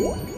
What?